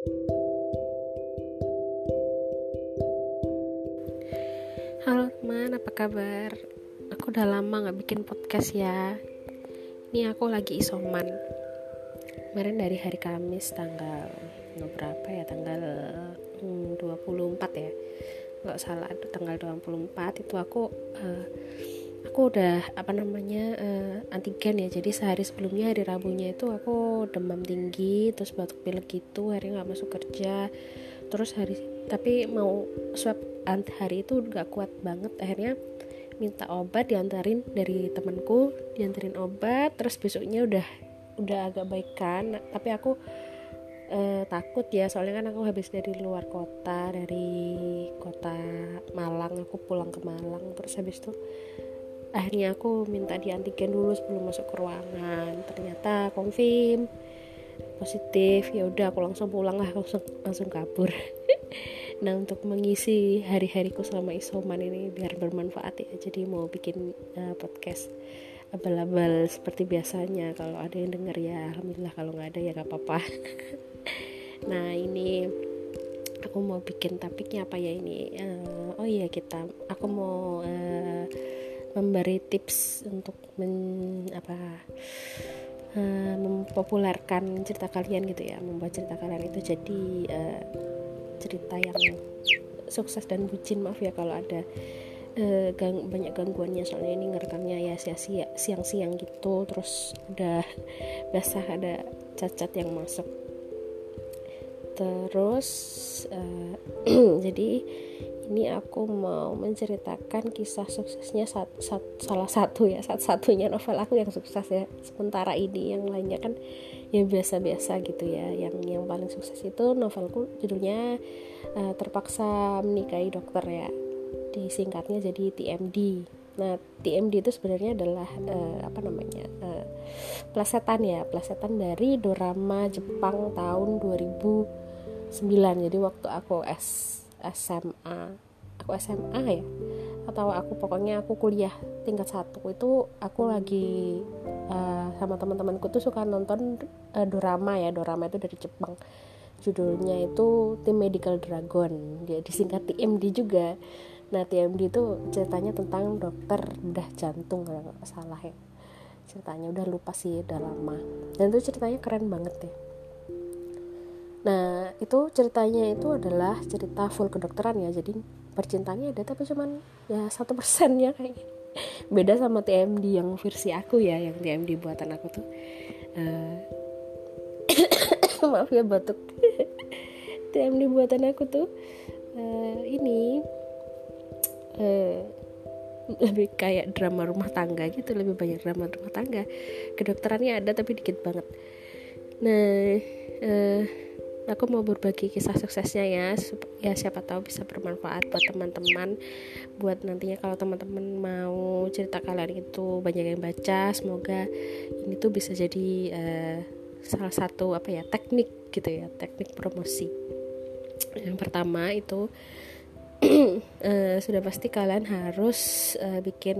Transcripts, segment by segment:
Halo teman, apa kabar? Aku udah lama gak bikin podcast ya Ini aku lagi isoman Kemarin dari hari Kamis tanggal berapa ya? Tanggal hmm, 24 ya Gak salah, tanggal 24 itu aku uh, aku udah apa namanya uh, antigen ya. Jadi sehari sebelumnya hari Rabunya itu aku demam tinggi terus batuk pilek gitu hari nggak masuk kerja. Terus hari tapi mau swab hari itu gak kuat banget. Akhirnya minta obat diantarin dari temanku diantarin obat terus besoknya udah udah agak baikan tapi aku eh, takut ya soalnya kan aku habis dari luar kota dari kota Malang aku pulang ke Malang. Terus habis itu akhirnya aku minta di antigen dulu sebelum masuk ke ruangan. Ternyata konfirm positif. Ya udah aku langsung pulang lah langsung langsung kabur. Nah untuk mengisi hari-hariku selama isoman ini biar bermanfaat ya. Jadi mau bikin uh, podcast abal-abal seperti biasanya. Kalau ada yang denger ya alhamdulillah. Kalau nggak ada ya gak apa-apa. Nah ini aku mau bikin topiknya apa ya ini? Uh, oh iya kita aku mau uh, memberi tips untuk men, apa uh, mempopulerkan cerita kalian gitu ya membuat cerita kalian itu jadi uh, cerita yang sukses dan bucin. Maaf ya kalau ada uh, gang, banyak gangguannya soalnya ini ngerekamnya ya sia-sia siang-siang gitu terus udah basah ada cacat yang masuk. Terus uh, jadi ini aku mau menceritakan kisah suksesnya sat, sat, salah satu ya satu-satunya novel aku yang sukses ya sementara ini yang lainnya kan yang biasa-biasa gitu ya yang yang paling sukses itu novelku judulnya uh, terpaksa menikahi dokter ya disingkatnya jadi TMD nah TMD itu sebenarnya adalah uh, apa namanya uh, plesetan ya plesetan dari dorama Jepang tahun 2009 jadi waktu aku S SMA aku SMA ya? Atau aku pokoknya aku kuliah tingkat satu. Itu aku lagi uh, sama teman-temanku tuh suka nonton uh, dorama ya. Dorama itu dari Jepang. Judulnya itu Tim Medical Dragon. Dia disingkat TMD juga. Nah TMD itu ceritanya tentang dokter bedah jantung kalau salah ya. Ceritanya udah lupa sih udah lama. Dan itu ceritanya keren banget deh Nah itu ceritanya itu adalah cerita full kedokteran ya. Jadi percintaannya ada tapi cuman ya satu persen ya kayaknya Beda sama TMD yang versi aku ya Yang TMD buatan aku tuh. Uh, Maaf ya batuk. TMD buatan aku tuh uh, Ini uh, lebih kayak drama rumah tangga gitu lebih banyak drama rumah tangga. Kedokterannya ada tapi dikit banget. Nah uh, aku mau berbagi kisah suksesnya ya. Ya siapa tahu bisa bermanfaat buat teman-teman. Buat nantinya kalau teman-teman mau cerita kalian itu banyak yang baca semoga ini tuh bisa jadi uh, salah satu apa ya teknik gitu ya teknik promosi. Yang pertama itu uh, sudah pasti kalian harus uh, bikin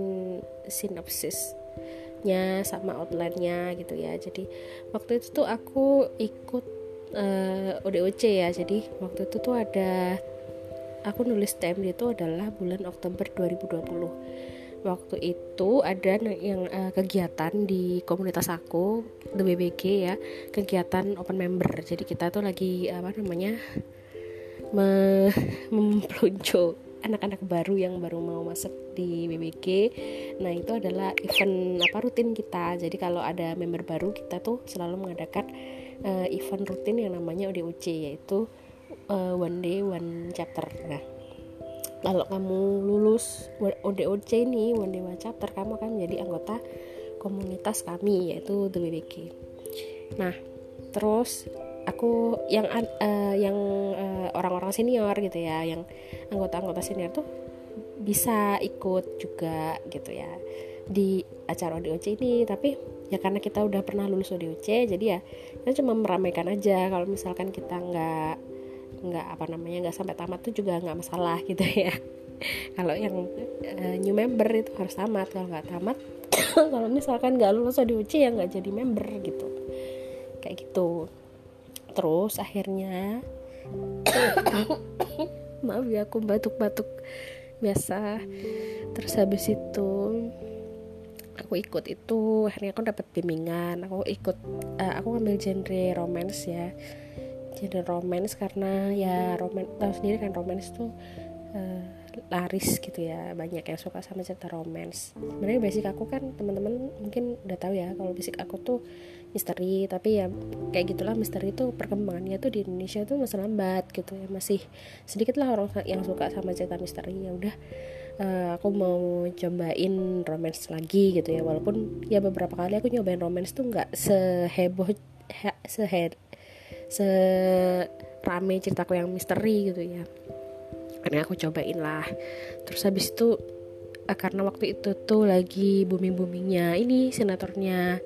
sinopsisnya sama outline-nya gitu ya. Jadi waktu itu tuh aku ikut uh, eh, ODOC ya. Jadi waktu itu tuh ada aku nulis TMD itu adalah bulan Oktober 2020 waktu itu ada yang uh, kegiatan di komunitas aku the BBG ya kegiatan open member. Jadi kita tuh lagi apa namanya me anak-anak baru yang baru mau masuk di BBG nah itu adalah event apa rutin kita. Jadi kalau ada member baru kita tuh selalu mengadakan uh, event rutin yang namanya ODOC yaitu uh, one day one chapter. Nah kalau kamu lulus ODOC ini one day one chapter kamu akan menjadi anggota komunitas kami yaitu The BBK nah terus aku yang uh, yang uh, orang-orang senior gitu ya yang anggota-anggota senior tuh bisa ikut juga gitu ya di acara ODOC ini. Tapi ya karena kita udah pernah lulus ODOC jadi ya kita cuma meramaikan aja. Kalau misalkan kita nggak nggak apa namanya nggak sampai tamat tuh juga nggak masalah gitu ya. Kalau yang uh, new member itu harus tamat. Kalau nggak tamat kalau misalkan nggak lulus ODOC ya nggak jadi member gitu. Kayak gitu. Terus akhirnya maaf ya aku batuk-batuk biasa. Terus habis itu aku ikut itu akhirnya aku dapat bimbingan. Aku ikut uh, aku ngambil genre romance ya. Genre romance karena ya romance tahu sendiri kan romance tuh uh, laris gitu ya. Banyak yang suka sama cerita romance. Sebenarnya basic aku kan teman-teman mungkin udah tahu ya kalau basic aku tuh misteri. Tapi ya kayak gitulah misteri itu perkembangannya tuh di Indonesia tuh masih lambat gitu ya. Masih sedikit lah orang yang suka sama cerita misteri. Ya udah uh, aku mau cobain romance lagi gitu ya. Walaupun ya beberapa kali aku nyobain romance tuh nggak seheboh he, seher se rame ceritaku yang misteri gitu ya. Karena aku cobain lah. Terus habis itu uh, karena waktu itu tuh lagi booming boomingnya ini senatornya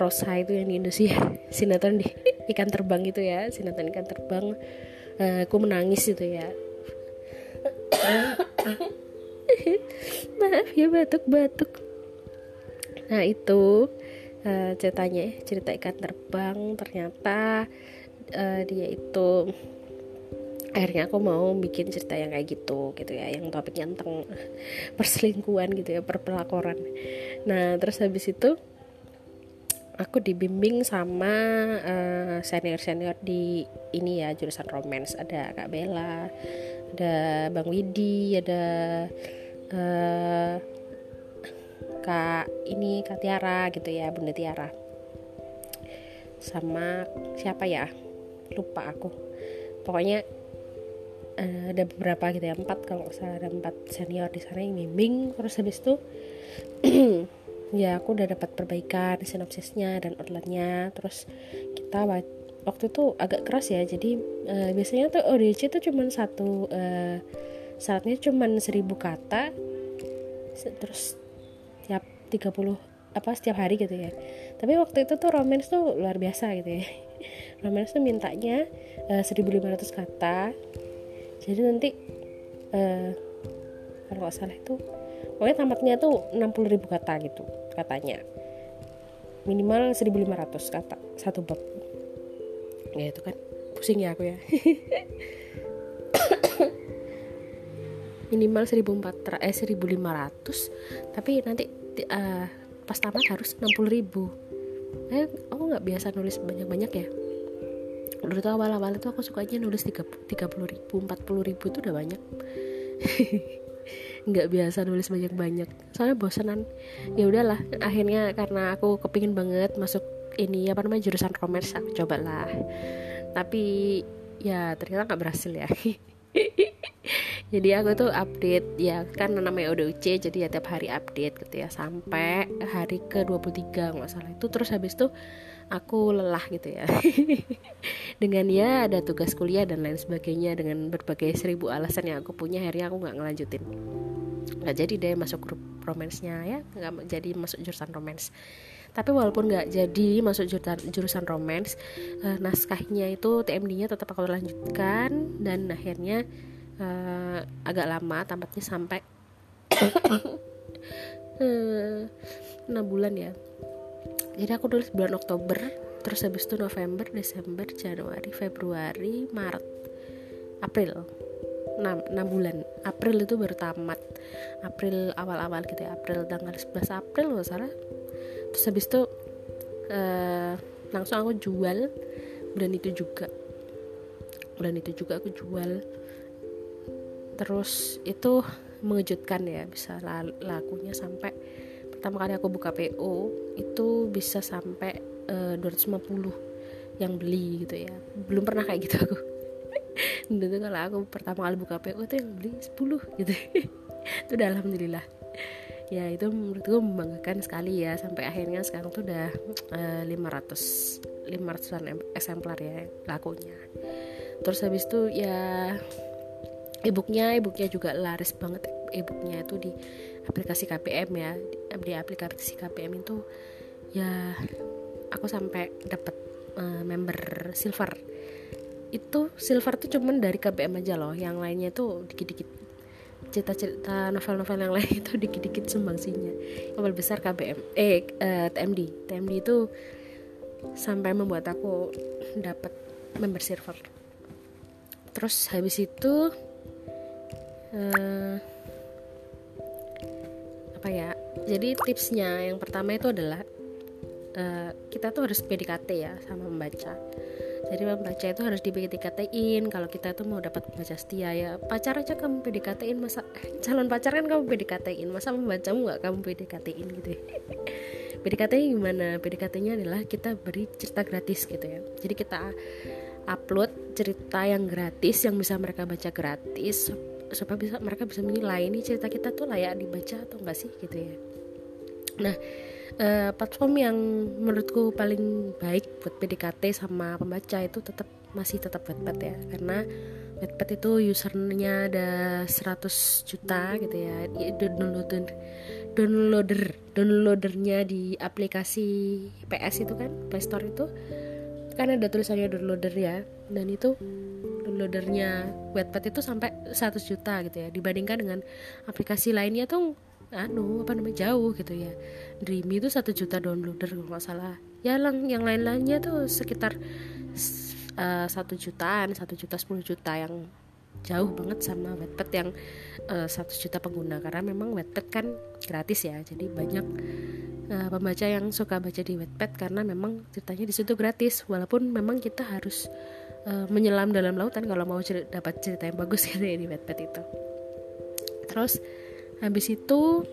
Rosa itu yang di Indonesia sinetron di ikan terbang itu ya sinetron ikan terbang uh, aku menangis itu ya maaf ya batuk-batuk. Nah itu uh, ceritanya cerita ikan terbang. Ternyata uh, dia itu akhirnya aku mau bikin cerita yang kayak gitu gitu ya yang topiknya tentang perselingkuhan gitu ya perpelakoran. Nah terus habis itu aku dibimbing sama eh, senior senior di ini ya jurusan romance. Ada kak Bella ada bang Widi ada uh, kak ini kak Tiara gitu ya bunda Tiara. Sama siapa ya? Lupa aku. Pokoknya uh, ada beberapa gitu ya empat kalau nggak salah ada empat senior di sana yang bimbing. Terus habis itu ya aku udah dapat perbaikan sinopsisnya dan outline-nya. Terus kita waktu itu agak keras ya jadi uh, biasanya tuh ODC tuh cuman satu uh, syaratnya cuman seribu kata terus tiap 30 apa setiap hari gitu ya. Tapi waktu itu tuh romance tuh luar biasa gitu ya. Romance tuh mintanya uh, 1500 kata. Jadi nanti uh, kalau nggak salah itu pokoknya tamatnya tuh 60 ribu kata gitu katanya. Minimal 1500 kata satu bab ya itu kan pusing ya aku ya. Minimal 1400 eh 1500 tapi nanti uh, pas tamat harus 60 ribu. Eh aku nggak biasa nulis banyak-banyak ya. Dulu tuh awal-awal itu aku sukanya nulis 30 ribu 40 ribu itu udah banyak. Nggak biasa nulis banyak-banyak. Soalnya bosanan ya udahlah akhirnya karena aku kepingin banget masuk ini apa namanya jurusan romance aku coba lah tapi ya ternyata nggak berhasil ya. Jadi aku tuh update ya kan namanya UC jadi ya tiap hari update gitu ya sampai hari ke 23 nggak salah itu. Terus habis itu aku lelah gitu ya. Dengan ya ada tugas kuliah dan lain sebagainya dengan berbagai seribu alasan yang aku punya akhirnya aku nggak ngelanjutin. Nggak jadi deh masuk grup romansnya ya nggak jadi masuk jurusan romans tapi walaupun nggak jadi masuk jurusan romans uh, naskahnya itu TMD-nya tetap aku lanjutkan dan akhirnya uh, agak lama tampaknya sampai uh, bulan ya. Jadi aku tulis bulan Oktober terus habis itu November Desember Januari Februari Maret April. 6, 6 bulan. April itu baru tamat. April awal-awal gitu ya. April tanggal 11 April nggak salah terus habis itu uh, langsung aku jual. Bulan itu juga. Bulan itu juga aku jual. Terus itu mengejutkan ya bisa lakunya sampai pertama kali aku buka PO itu bisa sampai uh, eh, 250 yang beli gitu ya. Belum pernah kayak gitu aku. Dulu kalau aku pertama kali buka PO itu yang beli 10 gitu. Itu udah alhamdulillah ya itu menurutku membanggakan sekali ya sampai akhirnya sekarang tuh udah uh, 500 500an eksemplar ya lakunya. Terus habis itu ya e-booknya e-booknya juga laris banget e-booknya itu di aplikasi KPM ya. Di aplikasi KPM itu ya aku sampai dapat uh, member silver. Itu silver tuh cuman dari KPM aja loh yang lainnya tuh dikit-dikit cerita-cerita novel-novel yang lain itu dikit-dikit sumbangsinya. Paling besar KBM eh uh, TMD TMD itu sampai membuat aku dapat member server. Terus habis itu uh, apa ya jadi tipsnya yang pertama itu adalah uh, kita tuh harus PDKT ya sama membaca jadi membaca itu harus di PDKT-in kalau kita tuh mau dapat membaca setia ya pacar aja kamu PDKT-in masa eh, calon pacar kan kamu PDKT-in masa membacamu nggak kamu PDKT-in gitu ya? PDKT gimana? PDKT-nya adalah kita beri cerita gratis gitu ya. Jadi kita upload cerita yang gratis yang bisa mereka baca gratis supaya bisa mereka bisa menilai ini cerita kita tuh layak dibaca atau enggak sih? gitu ya. Nah uh, platform yang menurutku paling baik buat PDKT sama pembaca itu tetap masih tetap Wattpad ya. Karena Wattpad itu usernya ada 100 juta gitu ya. Downloader downloader downloadernya di aplikasi PS itu kan Play Store itu. Kan ada tulisannya downloader ya. Dan itu downloadernya Wattpad itu sampai 100 juta gitu ya. Dibandingkan dengan aplikasi lainnya tuh anu apa namanya jauh gitu ya. Dreamy itu satu juta downloader kalau nggak salah. Ya lang yang lain-lainnya tuh sekitar eh, satu uh, jutaan satu juta sepuluh juta yang jauh banget sama Wattpad yang eh, satu uh, juta pengguna. Karena memang Wattpad kan gratis ya jadi banyak uh, pembaca yang suka baca di Wattpad karena memang ceritanya di situ gratis. Walaupun memang kita harus uh, menyelam dalam lautan kalau mau cer dapat cerita yang bagus gitu ya di Wattpad itu. Terus habis itu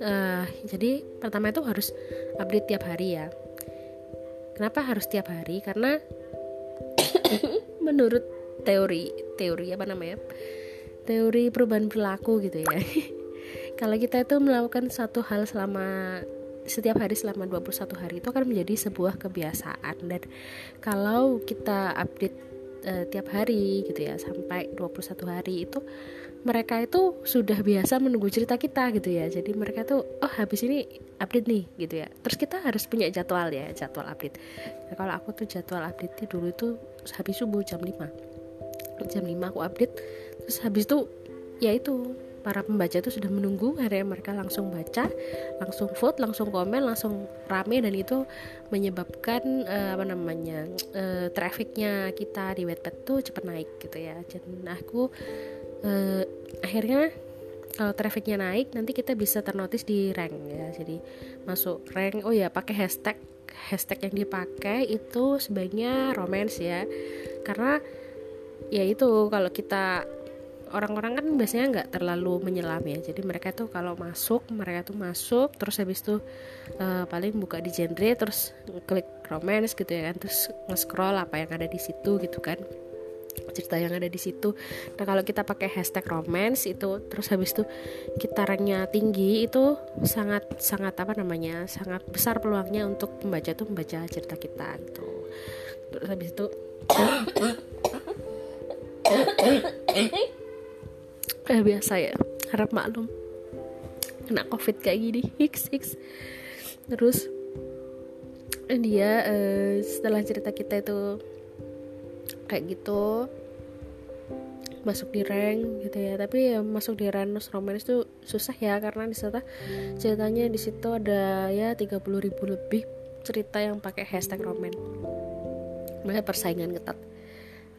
uh, jadi pertama itu harus update tiap hari ya. Kenapa harus tiap hari? Karena menurut teori teori apa namanya? Teori perubahan perilaku gitu ya. Kalau kita itu melakukan satu hal selama setiap hari selama 21 hari itu akan menjadi sebuah kebiasaan. Dan kalau kita update uh, tiap hari gitu ya sampai 21 hari itu mereka itu sudah biasa menunggu cerita kita gitu ya. Jadi mereka tuh oh habis ini update nih gitu ya. Terus kita harus punya jadwal ya jadwal update. Nah, kalau aku tuh jadwal update dulu itu habis subuh jam 5 jam 5 aku update. Terus habis itu ya itu para pembaca itu sudah menunggu. Akhirnya mereka langsung baca langsung vote langsung komen langsung rame. Dan itu menyebabkan uh, apa namanya uh, trafficnya kita di Wattpad tuh cepat naik gitu ya. Dan aku uh, akhirnya kalau trafficnya naik nanti kita bisa ternotis di rank ya. Jadi masuk rank oh ya pakai hashtag hashtag yang dipakai itu sebaiknya romance ya. Karena ya itu kalau kita orang-orang kan biasanya nggak terlalu menyelam ya. Jadi mereka tuh kalau masuk mereka tuh masuk terus habis itu uh, paling buka di genre terus klik romance gitu ya kan terus nge-scroll apa yang ada di situ gitu kan cerita yang ada di situ. Nah kalau kita pakai hashtag romance itu terus habis itu kita ranknya tinggi itu sangat sangat apa namanya sangat besar peluangnya untuk pembaca tuh membaca cerita kita gitu. Terus habis itu eh biasa ya harap maklum kena covid kayak gini x x terus dia uh, setelah cerita kita itu kayak gitu. Masuk di rank gitu ya. Tapi ya masuk di rank romance itu susah ya karena di sana ceritanya di situ ada ya 30 ribu lebih cerita yang pakai hashtag romance makanya persaingan ketat.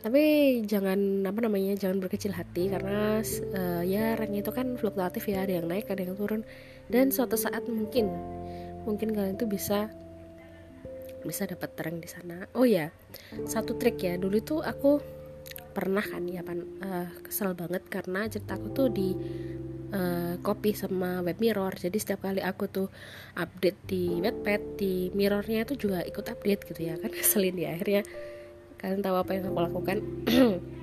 Tapi jangan apa namanya jangan berkecil hati karena uh, ya rank itu kan fluktuatif ya. Ada yang naik ada yang turun. Dan suatu saat mungkin mungkin kalian tuh bisa bisa dapat rank di sana. Oh ya satu trik ya. Dulu tuh aku pernah kan ya pan uh, kesel banget karena ceritaku tuh di uh, copy sama web mirror. Jadi setiap kali aku tuh update di webpad di mirrornya itu juga ikut update gitu ya. Kan keselin ya akhirnya kalian tahu apa yang aku lakukan.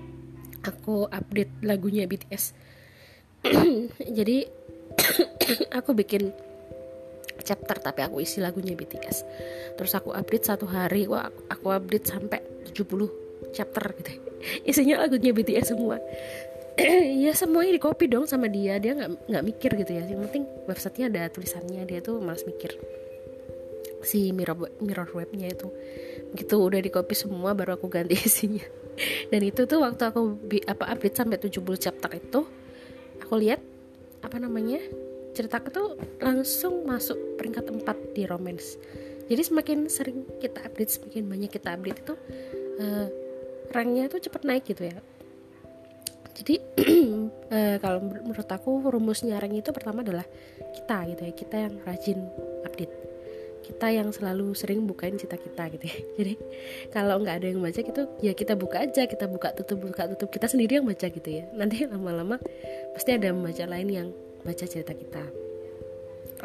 Aku update lagunya BTS jadi aku bikin chapter tapi aku isi lagunya BTS terus aku update satu hari wah aku update sampai 70 chapter gitu. Isinya lagunya BTS semua. Ya semuanya di copy dong sama dia. Dia nggak nggak mikir gitu ya. Yang penting websitenya ada tulisannya. Dia tuh malas mikir. Si mirror mirror webnya itu. Gitu udah di copy semua baru aku ganti isinya. Dan itu tuh waktu aku apa update sampai 70 chapter itu aku lihat apa namanya ceritaku tuh langsung masuk peringkat 4 di romance. Jadi semakin sering kita update semakin banyak kita update itu uh, ranknya tuh cepet naik gitu ya. Jadi uh, kalau menurut aku rumusnya rank itu pertama adalah kita gitu ya kita yang rajin update. Kita yang selalu sering bukain cita kita gitu ya. Jadi kalau nggak ada yang baca gitu ya kita buka aja kita buka tutup buka tutup. Kita sendiri yang baca gitu ya. Nanti lama-lama pasti ada membaca lain yang baca cerita kita.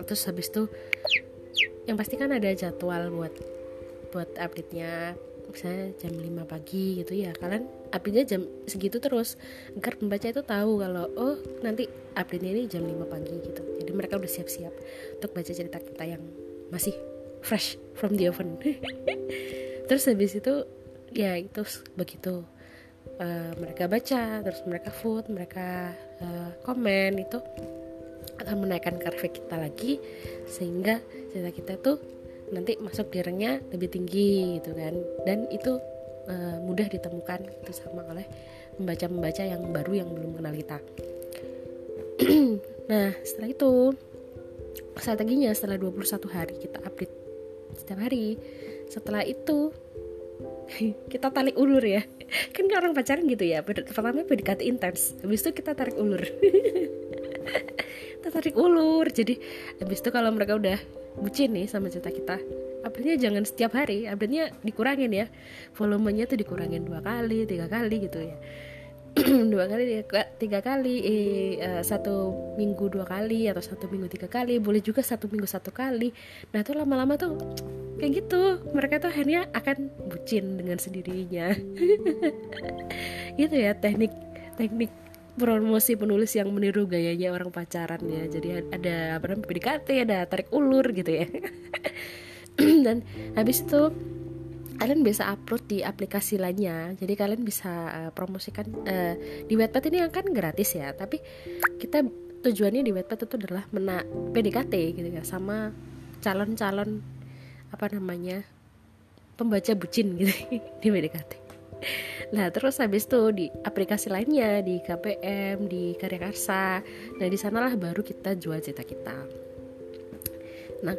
Terus habis itu yang pasti kan ada jadwal buat buat update-nya. Misalnya jam 5 pagi gitu ya. Kalian update-nya jam segitu terus. Agar pembaca itu tahu kalau oh nanti update-nya ini jam 5 pagi gitu. Jadi mereka udah siap-siap untuk baca cerita kita yang masih fresh from the oven. Terus habis itu ya itu begitu. Uh, mereka baca terus mereka vote mereka uh, komen itu akan menaikkan karve kita lagi sehingga cerita kita tuh nanti masuk di ranknya lebih tinggi gitu kan. Dan itu uh, mudah ditemukan itu sama oleh pembaca-pembaca yang baru yang belum kenal kita. Nah setelah itu strateginya setelah 21 hari kita update setiap hari setelah itu kita tarik ulur ya. Kan orang pacaran gitu ya pertama PDKT intens habis itu kita tarik ulur tarik ulur. Jadi habis itu kalau mereka udah bucin nih sama cerita kita update jangan setiap hari update dikurangin ya. Volumenya tuh dikurangin dua kali tiga kali gitu ya. Dua kali tiga kali eh, uh, satu minggu dua kali atau satu minggu tiga kali boleh juga satu minggu satu kali. Nah itu lama-lama tuh kayak gitu. Mereka tuh akhirnya akan bucin dengan sendirinya. Gitu ya teknik teknik promosi penulis yang meniru gayanya orang pacaran ya. Jadi ada apa namanya PDKT ada tarik ulur gitu ya. Dan habis itu kalian bisa upload di aplikasi lainnya. Jadi kalian bisa uh, promosikan uh, di Wattpad ini kan gratis ya. Tapi kita tujuannya di Wattpad itu adalah mena PDKT gitu ya. Sama calon-calon apa namanya pembaca bucin gitu di PDKT Nah terus habis itu di aplikasi lainnya di KPM, di Karya Karsa, nah di sanalah baru kita jual cerita kita. Nah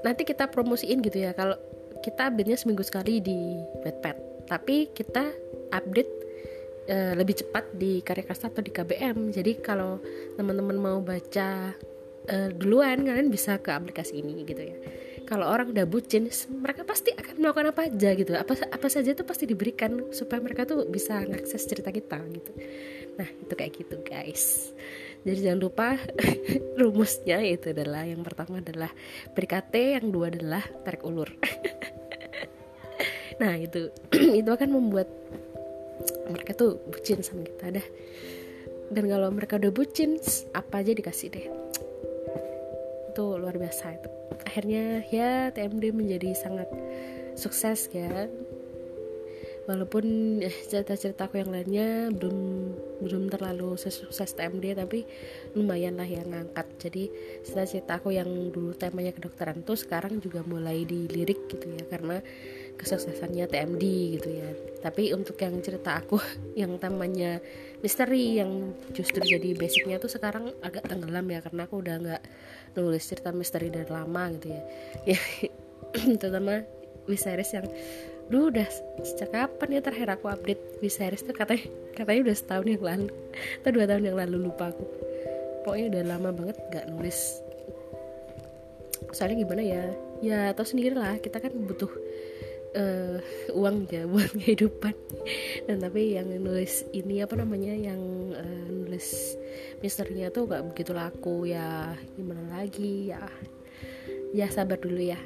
nanti kita promosiin gitu ya. Kalau kita update-nya seminggu sekali di Wattpad tapi kita update uh, lebih cepat di Karya Karsa atau di KBM jadi kalau teman-teman mau baca uh, duluan kalian bisa ke aplikasi ini gitu ya kalau orang udah bucin mereka pasti akan melakukan apa aja gitu. Apa apa saja itu pasti diberikan supaya mereka tuh bisa ngakses cerita kita gitu. Nah itu kayak gitu guys. Jadi jangan lupa rumusnya itu adalah yang pertama adalah PDKT yang dua adalah tarik ulur. Nah itu itu akan membuat mereka tuh bucin sama kita dah. Dan kalau mereka udah bucin apa aja dikasih deh itu luar biasa itu. Akhirnya ya TMD menjadi sangat sukses ya. Walaupun eh, cerita-cerita aku yang lainnya belum belum terlalu sukses TMD tapi lumayan lah yang ngangkat. Jadi cerita-cerita aku yang dulu temanya kedokteran tuh sekarang juga mulai dilirik gitu ya karena kesuksesannya TMD gitu ya. Tapi untuk yang cerita aku yang temanya misteri yang justru jadi basicnya tuh sekarang agak tenggelam ya karena aku udah nggak nulis cerita misteri dari lama gitu ya. Ya terutama Viserys yang Duh udah sejak kapan ya terakhir aku update? Viserys tuh katanya katanya udah setahun yang lalu atau dua tahun yang lalu lupa aku. Pokoknya udah lama banget gak nulis. Soalnya gimana ya? Ya tau sendiri lah kita kan butuh uh, uang ya buat kehidupan. Dan tapi yang nulis ini apa namanya yang uh, nulis misterinya tuh gak begitu laku. Ya gimana lagi? Ya ya sabar dulu ya.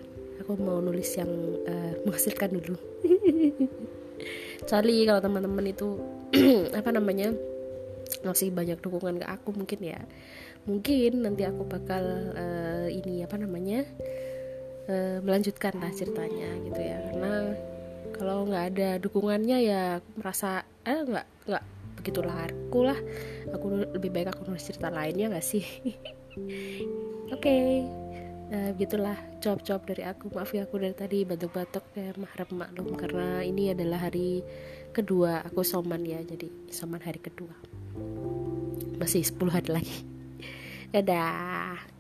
Aku mau nulis yang uh, menghasilkan dulu. Charlie kalau teman-teman itu apa namanya masih banyak dukungan ke aku mungkin ya. Mungkin nanti aku bakal uh, ini apa namanya uh, melanjutkan lah ceritanya gitu ya. Karena kalau nggak ada dukungannya ya aku merasa eh nggak nggak begitu laku lah. Aku lebih baik aku nulis cerita lainnya nggak sih? Oke okay uh, gitulah job-job dari aku. Maaf ya aku dari tadi batuk-batuk ya harap maklum. Karena ini adalah hari kedua aku soman ya jadi soman hari kedua. Masih 10 hari lagi. Dadah